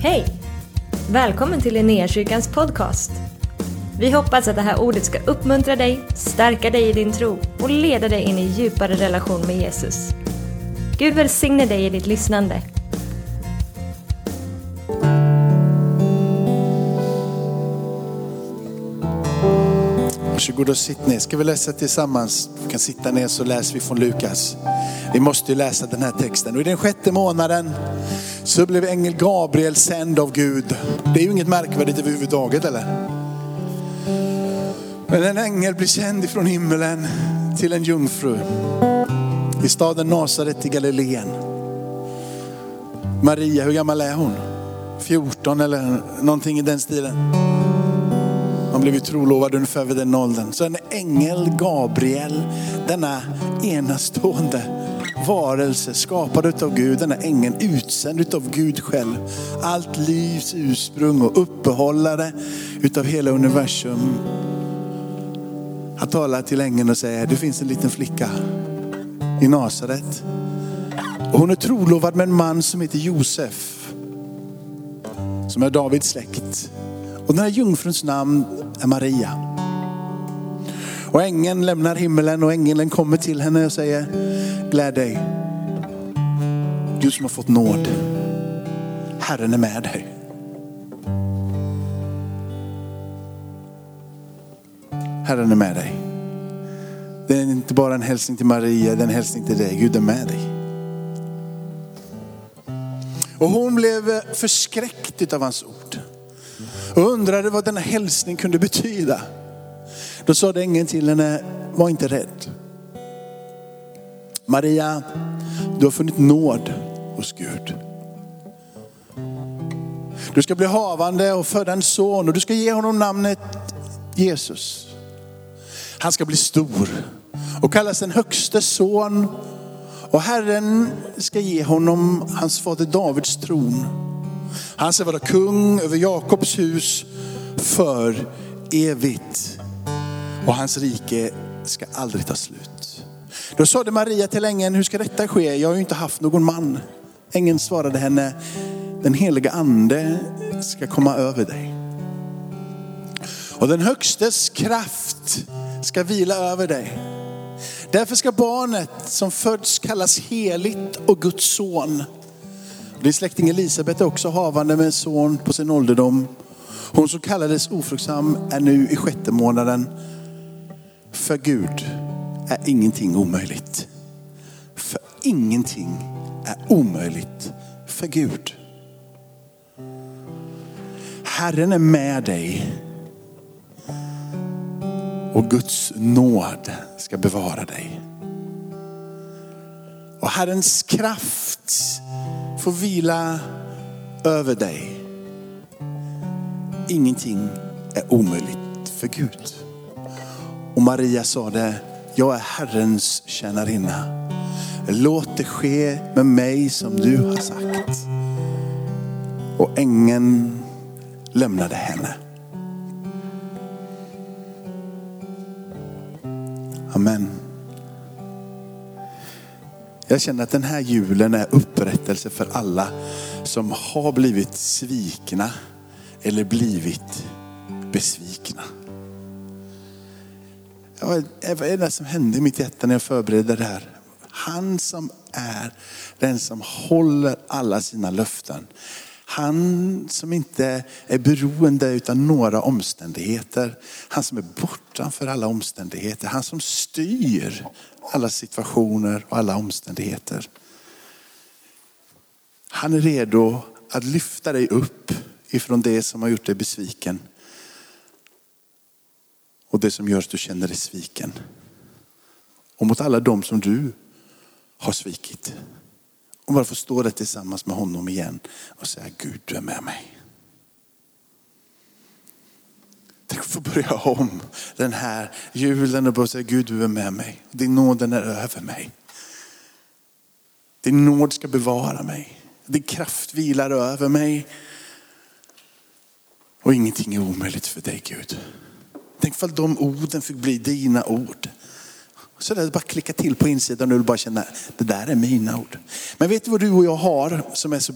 Hej! Välkommen till Linnéakyrkans podcast. Vi hoppas att det här ordet ska uppmuntra dig, stärka dig i din tro och leda dig in i djupare relation med Jesus. Gud välsigne dig i ditt lyssnande. Varsågod och sitt ner. Ska vi läsa tillsammans? Vi kan sitta ner så läser vi från Lukas. Vi måste ju läsa den här texten. Och i den sjätte månaden så blev ängel Gabriel sänd av Gud. Det är ju inget märkvärdigt överhuvudtaget eller? Men en ängel blir känd ifrån himmelen till en jungfru i staden Nasaret i Galileen. Maria, hur gammal är hon? 14 eller någonting i den stilen. Hon blev ju trolovad ungefär vid den åldern. Så en ängel Gabriel, denna enastående varelse skapad utav Gud, denna ängeln utsänd utav Gud själv. Allt livs ursprung och uppehållare utav hela universum. Han talar till ängeln och säger, det finns en liten flicka i Nasaret. Och hon är trolovad med en man som heter Josef. Som är Davids släkt. Och den här jungfruns namn är Maria. Och ängeln lämnar himmelen och ängeln kommer till henne och säger, gläd dig. Du som har fått nåd. Herren är med dig. Herren är med dig. Det är inte bara en hälsning till Maria, det är en hälsning till dig. Gud är med dig. Och hon blev eh, förskräckt av hans ord. Och undrade vad denna hälsning kunde betyda. Då sa ängeln till henne, var inte rädd. Maria, du har funnit nåd hos Gud. Du ska bli havande och föda en son och du ska ge honom namnet Jesus. Han ska bli stor och kallas den högste son. Och Herren ska ge honom hans fader Davids tron. Han ska vara kung över Jakobs hus för evigt. Och hans rike ska aldrig ta slut. Då sade Maria till ängeln, hur ska detta ske? Jag har ju inte haft någon man. Ängeln svarade henne, den heliga ande ska komma över dig. Och den högstes kraft ska vila över dig. Därför ska barnet som föds kallas heligt och Guds son. Din släkting Elisabet är också havande med en son på sin ålderdom. Hon som kallades ofruktsam är nu i sjätte månaden. För Gud är ingenting omöjligt. För ingenting är omöjligt för Gud. Herren är med dig och Guds nåd ska bevara dig. Och Herrens kraft får vila över dig. Ingenting är omöjligt för Gud. Och Maria sa det, jag är Herrens tjänarinna. Låt det ske med mig som du har sagt. Och ängeln lämnade henne. Amen. Jag känner att den här julen är upprättelse för alla som har blivit svikna eller blivit besvikna vad är det som hände i mitt hjärta när jag förberedde det här? Han som är den som håller alla sina löften. Han som inte är beroende utan några omständigheter. Han som är bortanför alla omständigheter. Han som styr alla situationer och alla omständigheter. Han är redo att lyfta dig upp ifrån det som har gjort dig besviken. Och det som gör att du känner dig sviken. Och mot alla de som du har svikit. Och bara få stå där tillsammans med honom igen och säga Gud du är med mig. Tänk att få börja om den här julen och bara säga Gud du är med mig. Din nåd är över mig. Din nåd ska bevara mig. Din kraft vilar över mig. Och ingenting är omöjligt för dig Gud. Tänk för de orden fick bli dina ord. Så det bara klicka till på insidan och du bara känner, det där är mina ord. Men vet du vad du och jag har som är så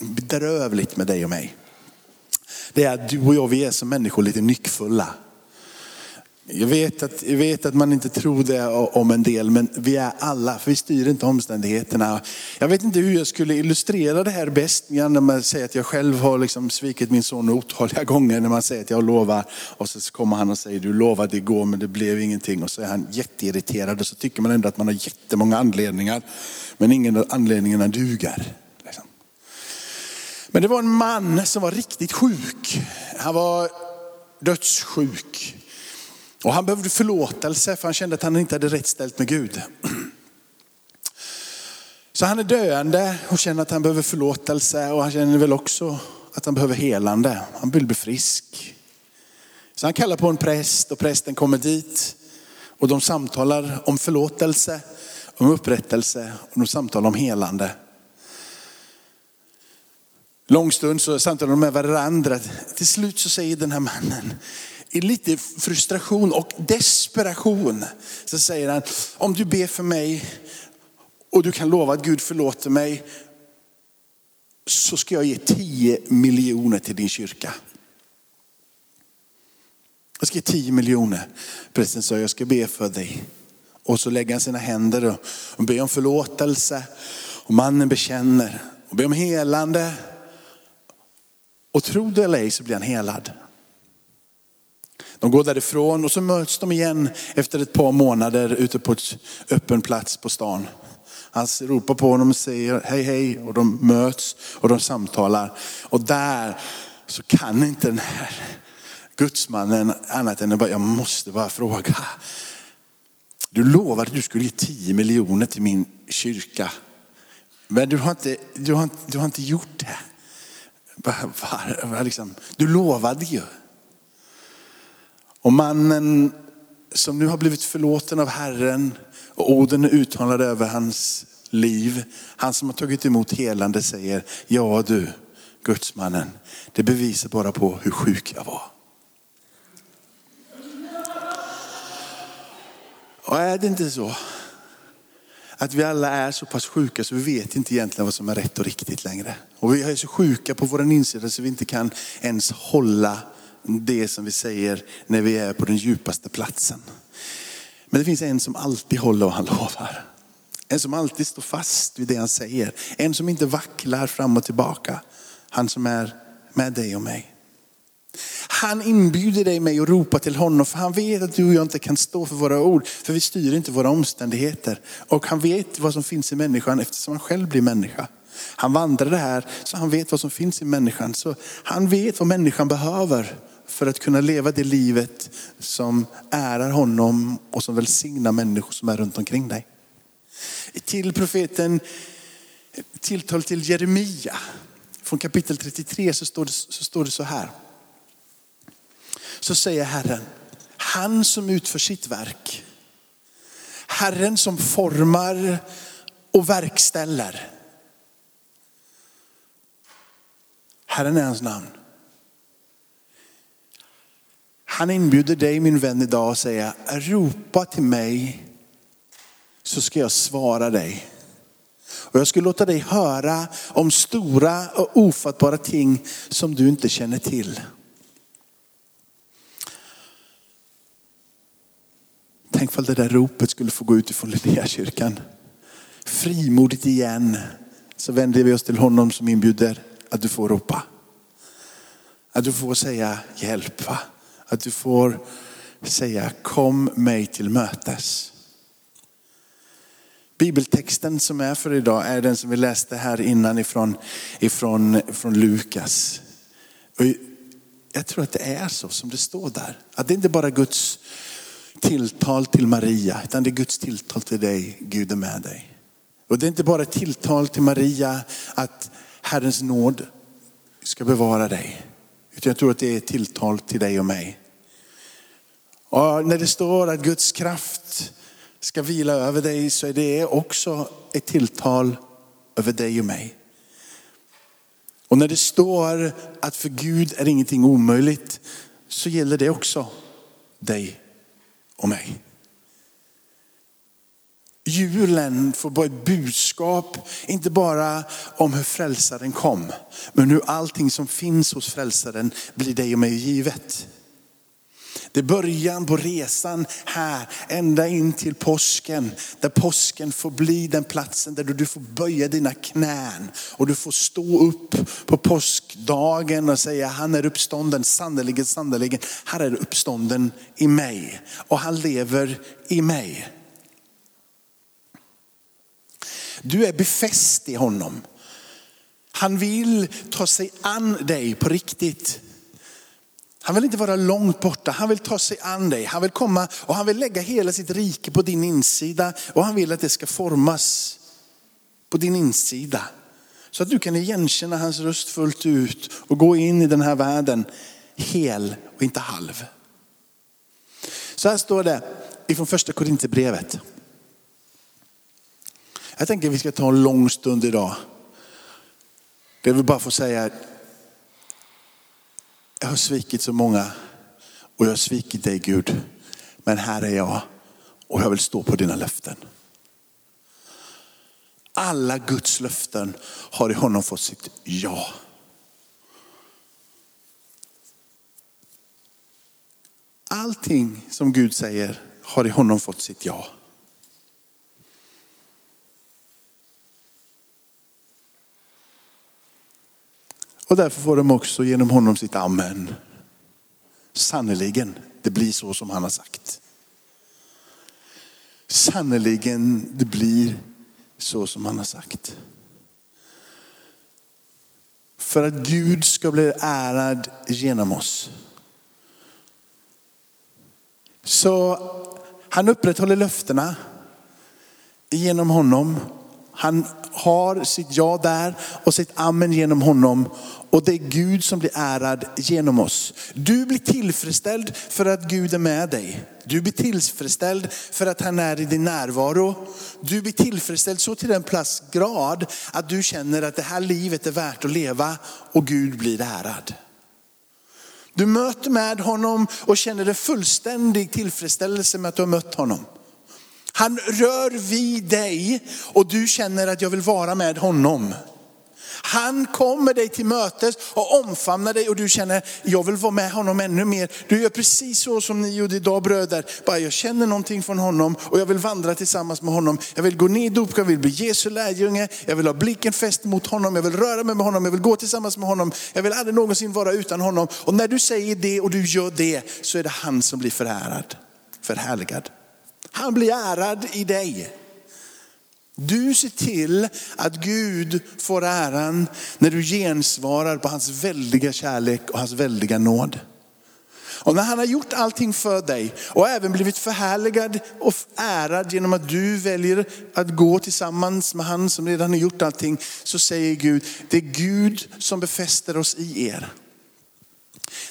bedrövligt med dig och mig. Det är att du och jag, vi är som människor lite nyckfulla. Jag vet, att, jag vet att man inte tror det om en del, men vi är alla, för vi styr inte omständigheterna. Jag vet inte hur jag skulle illustrera det här bäst, när man säger att jag själv har liksom svikit min son otaliga gånger, när man säger att jag lovar, och så kommer han och säger du lovade igår men det blev ingenting, och så är han jätteirriterad och så tycker man ändå att man har jättemånga anledningar, men ingen av anledningarna duger. Liksom. Men det var en man som var riktigt sjuk. Han var dödssjuk. Och han behövde förlåtelse för han kände att han inte hade rätt ställt med Gud. Så han är döende och känner att han behöver förlåtelse och han känner väl också att han behöver helande. Han vill bli frisk. Så han kallar på en präst och prästen kommer dit och de samtalar om förlåtelse, om upprättelse och de samtalar om helande. Lång stund så samtalar de med varandra. Till slut så säger den här mannen, i lite frustration och desperation så säger han, om du ber för mig och du kan lova att Gud förlåter mig så ska jag ge 10 miljoner till din kyrka. Jag ska ge 10 miljoner. Prästen sa, jag ska be för dig. Och så lägger han sina händer och ber om förlåtelse. Och mannen bekänner och ber om helande. Och tro det eller ej så blir han helad. De går därifrån och så möts de igen efter ett par månader ute på ett öppen plats på stan. Han ropar på honom och säger hej hej och de möts och de samtalar. Och där så kan inte den här gudsmannen annat än att bara, jag måste bara fråga. Du lovade att du skulle ge 10 miljoner till min kyrka. Men du har inte, du har, du har inte gjort det. Var, var, liksom, du lovade ju. Och mannen som nu har blivit förlåten av Herren och orden är uttalade över hans liv. Han som har tagit emot helande säger, ja du gudsmannen, det bevisar bara på hur sjuk jag var. Och är det inte så att vi alla är så pass sjuka så vi vet inte egentligen vad som är rätt och riktigt längre. Och vi är så sjuka på vår insida så vi inte kan ens hålla det som vi säger när vi är på den djupaste platsen. Men det finns en som alltid håller vad han lovar. En som alltid står fast vid det han säger. En som inte vacklar fram och tillbaka. Han som är med dig och mig. Han inbjuder dig mig att ropa till honom för han vet att du och jag inte kan stå för våra ord. För vi styr inte våra omständigheter. Och han vet vad som finns i människan eftersom han själv blir människa. Han vandrar det här så han vet vad som finns i människan. Så han vet vad människan behöver för att kunna leva det livet som ärar honom och som välsignar människor som är runt omkring dig. Till profeten, tilltal till Jeremia, från kapitel 33 så står, det, så står det så här. Så säger Herren, han som utför sitt verk, Herren som formar och verkställer. Herren är hans namn. Han inbjuder dig min vän idag och säger, ropa till mig så ska jag svara dig. Och jag ska låta dig höra om stora och ofattbara ting som du inte känner till. Tänk om det där ropet skulle få gå ut ifrån Linnéakyrkan. Frimodigt igen så vänder vi oss till honom som inbjuder att du får ropa. Att du får säga hjälp. Va? Att du får säga kom mig till mötes. Bibeltexten som är för idag är den som vi läste här innan ifrån, ifrån, ifrån Lukas. Och jag tror att det är så som det står där. Att det inte bara är Guds tilltal till Maria, utan det är Guds tilltal till dig, Gud är med dig. Och det är inte bara ett tilltal till Maria att Herrens nåd ska bevara dig. Utan jag tror att det är ett tilltal till dig och mig. Och när det står att Guds kraft ska vila över dig så är det också ett tilltal över dig och mig. Och när det står att för Gud är ingenting omöjligt så gäller det också dig och mig julen får vara ett budskap, inte bara om hur frälsaren kom, men hur allting som finns hos frälsaren blir dig och mig givet. Det är början på resan här, ända in till påsken. Där påsken får bli den platsen där du får böja dina knän. Och du får stå upp på påskdagen och säga, han är uppstånden, sannerligen, sannerligen. Här är uppstånden i mig. Och han lever i mig. Du är befäst i honom. Han vill ta sig an dig på riktigt. Han vill inte vara långt borta, han vill ta sig an dig. Han vill komma och han vill lägga hela sitt rike på din insida och han vill att det ska formas på din insida. Så att du kan igenkänna hans röst fullt ut och gå in i den här världen hel och inte halv. Så här står det ifrån första Korinthierbrevet. Jag tänker att vi ska ta en lång stund idag. Jag vill bara få säga jag har svikit så många och jag har svikit dig Gud. Men här är jag och jag vill stå på dina löften. Alla Guds löften har i honom fått sitt ja. Allting som Gud säger har i honom fått sitt ja. Och därför får de också genom honom sitt amen. Sannerligen, det blir så som han har sagt. Sannerligen, det blir så som han har sagt. För att Gud ska bli ärad genom oss. Så han upprätthåller löftena genom honom. Han har sitt ja där och sitt amen genom honom. Och det är Gud som blir ärad genom oss. Du blir tillfredsställd för att Gud är med dig. Du blir tillfredsställd för att han är i din närvaro. Du blir tillfredsställd så till den plats grad att du känner att det här livet är värt att leva och Gud blir ärad. Du möter med honom och känner en fullständig tillfredsställelse med att du har mött honom. Han rör vid dig och du känner att jag vill vara med honom. Han kommer dig till mötes och omfamnar dig och du känner, jag vill vara med honom ännu mer. Du gör precis så som ni gjorde idag bröder. Bara jag känner någonting från honom och jag vill vandra tillsammans med honom. Jag vill gå ner i dopkön, jag vill bli Jesu lärjunge. Jag vill ha blicken fäst mot honom, jag vill röra mig med honom, jag vill gå tillsammans med honom. Jag vill aldrig någonsin vara utan honom. Och när du säger det och du gör det så är det han som blir förärad, förhärligad. Han blir ärad i dig. Du ser till att Gud får äran när du gensvarar på hans väldiga kärlek och hans väldiga nåd. Och när han har gjort allting för dig och även blivit förhärligad och ärad genom att du väljer att gå tillsammans med han som redan har gjort allting, så säger Gud, det är Gud som befäster oss i er.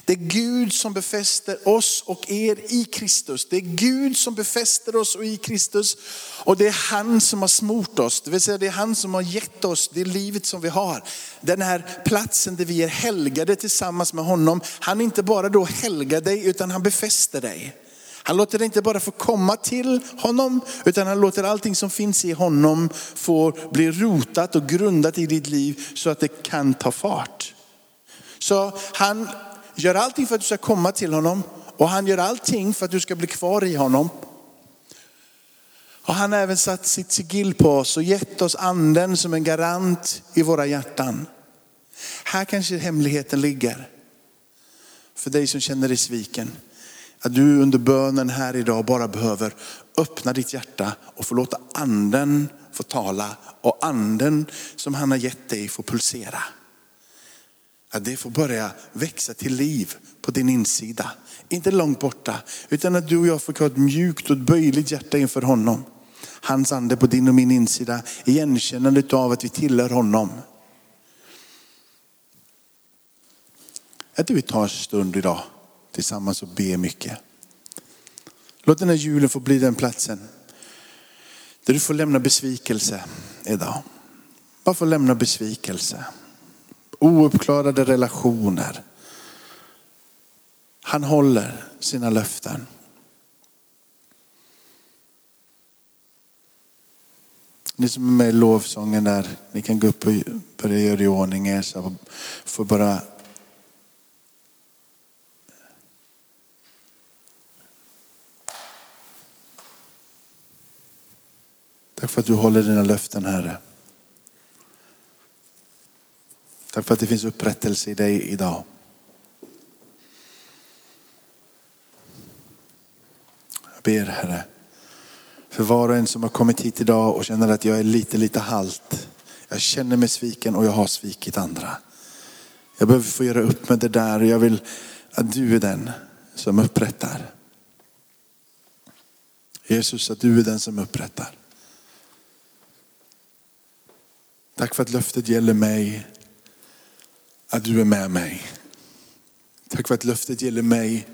Det är Gud som befäster oss och er i Kristus. Det är Gud som befäster oss och i Kristus. Och det är han som har smort oss. Det vill säga det är han som har gett oss det livet som vi har. Den här platsen där vi är helgade tillsammans med honom. Han inte bara då helgar dig utan han befäster dig. Han låter dig inte bara få komma till honom, utan han låter allting som finns i honom få bli rotat och grundat i ditt liv så att det kan ta fart. Så han gör allting för att du ska komma till honom och han gör allting för att du ska bli kvar i honom. Och han har även satt sitt sigill på oss och gett oss anden som en garant i våra hjärtan. Här kanske hemligheten ligger. För dig som känner dig sviken. Att du under bönen här idag bara behöver öppna ditt hjärta och få låta anden få tala och anden som han har gett dig få pulsera. Att det får börja växa till liv på din insida. Inte långt borta, utan att du och jag får ha ett mjukt och ett böjligt hjärta inför honom. Hans ande på din och min insida, igenkännandet av att vi tillhör honom. Att vi tar en stund idag tillsammans och ber mycket. Låt den här julen få bli den platsen där du får lämna besvikelse idag. Bara få lämna besvikelse ouppklarade relationer. Han håller sina löften. Ni som är med i lovsången där, ni kan gå upp och börja göra i ordning er. Så får bara Tack för att du håller dina löften Herre. Tack för att det finns upprättelse i dig idag. Jag ber Herre, för var och en som har kommit hit idag och känner att jag är lite, lite halt. Jag känner mig sviken och jag har svikit andra. Jag behöver få göra upp med det där och jag vill att du är den som upprättar. Jesus, att du är den som upprättar. Tack för att löftet gäller mig, att du är med mig. Tack för att löftet gäller mig,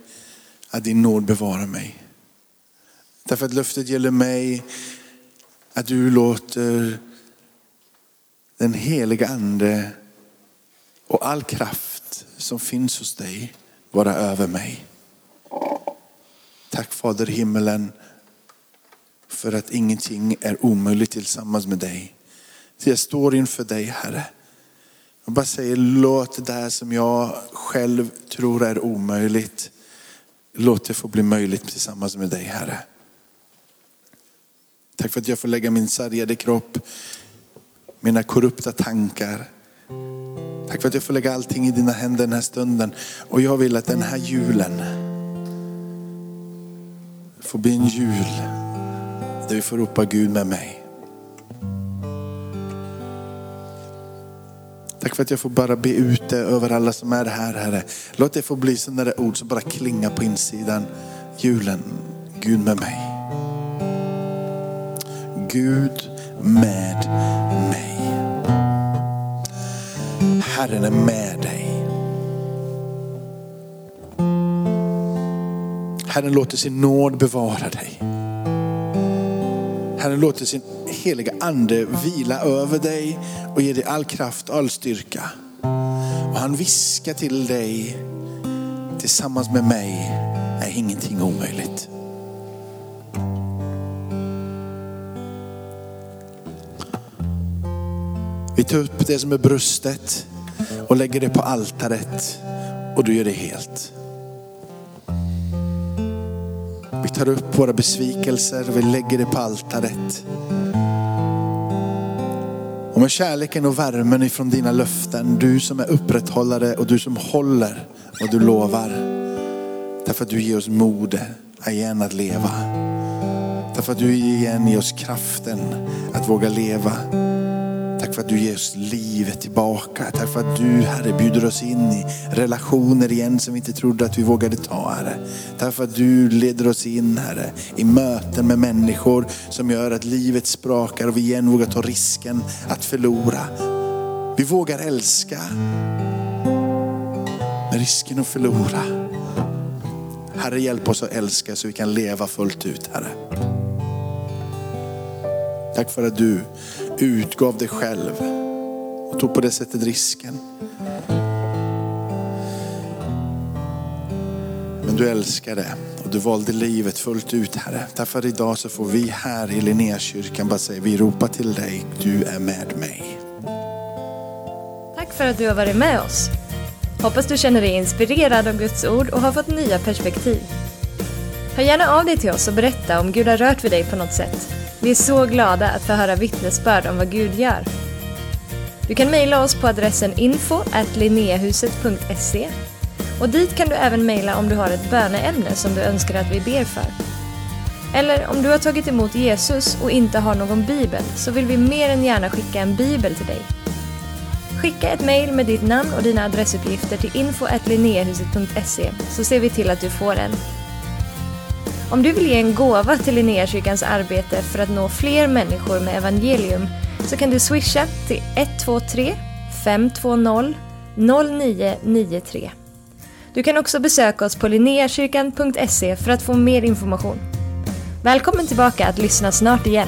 att din nåd bevarar mig. Tack för att löftet gäller mig, att du låter den heliga ande och all kraft som finns hos dig vara över mig. Tack Fader i himmelen för att ingenting är omöjligt tillsammans med dig. Så jag står inför dig Herre. Och bara säger låt det där som jag själv tror är omöjligt, låt det få bli möjligt tillsammans med dig Herre. Tack för att jag får lägga min sargade kropp, mina korrupta tankar. Tack för att jag får lägga allting i dina händer den här stunden. Och jag vill att den här julen får bli en jul där vi får ropa Gud med mig. Tack för att jag får bara be ut det över alla som är här Herre. Låt det få bli sådana där ord som bara klingar på insidan. Julen, Gud med mig. Gud med mig. Herren är med dig. Herren låter sin nåd bevara dig. Herren låter sin heliga ande vila över dig och ge dig all kraft och all styrka. Och han viskar till dig, tillsammans med mig är ingenting omöjligt. Vi tar upp det som är brustet och lägger det på altaret och du gör det helt. Vi tar upp våra besvikelser och vi lägger det på altaret. Och med kärleken och värmen ifrån dina löften, du som är upprätthållare och du som håller vad du lovar. Därför att du ger oss mod igen att leva. Därför att du igen ger oss kraften att våga leva. Tack för att du ger oss livet tillbaka. Tack för att du Herre bjuder oss in i relationer igen som vi inte trodde att vi vågade ta Herre. Tack för att du leder oss in Herre i möten med människor som gör att livet sprakar och vi igen vågar ta risken att förlora. Vi vågar älska med risken att förlora. Herre hjälp oss att älska så vi kan leva fullt ut Herre. Tack för att du utgav dig själv och tog på det sättet risken. Men du älskade och du valde livet fullt ut Herre. Därför idag så får vi här i Linnékyrkan bara säga, vi ropar till dig, du är med mig. Tack för att du har varit med oss. Hoppas du känner dig inspirerad av Guds ord och har fått nya perspektiv. Hör gärna av dig till oss och berätta om Gud har rört vid dig på något sätt. Vi är så glada att få höra vittnesbörd om vad Gud gör. Du kan mejla oss på adressen info och dit kan du även mejla om du har ett böneämne som du önskar att vi ber för. Eller om du har tagit emot Jesus och inte har någon bibel så vill vi mer än gärna skicka en bibel till dig. Skicka ett mejl med ditt namn och dina adressuppgifter till info så ser vi till att du får en. Om du vill ge en gåva till Linnéakyrkans arbete för att nå fler människor med evangelium så kan du swisha till 123 520 0993. Du kan också besöka oss på linneakyrkan.se för att få mer information. Välkommen tillbaka att lyssna snart igen.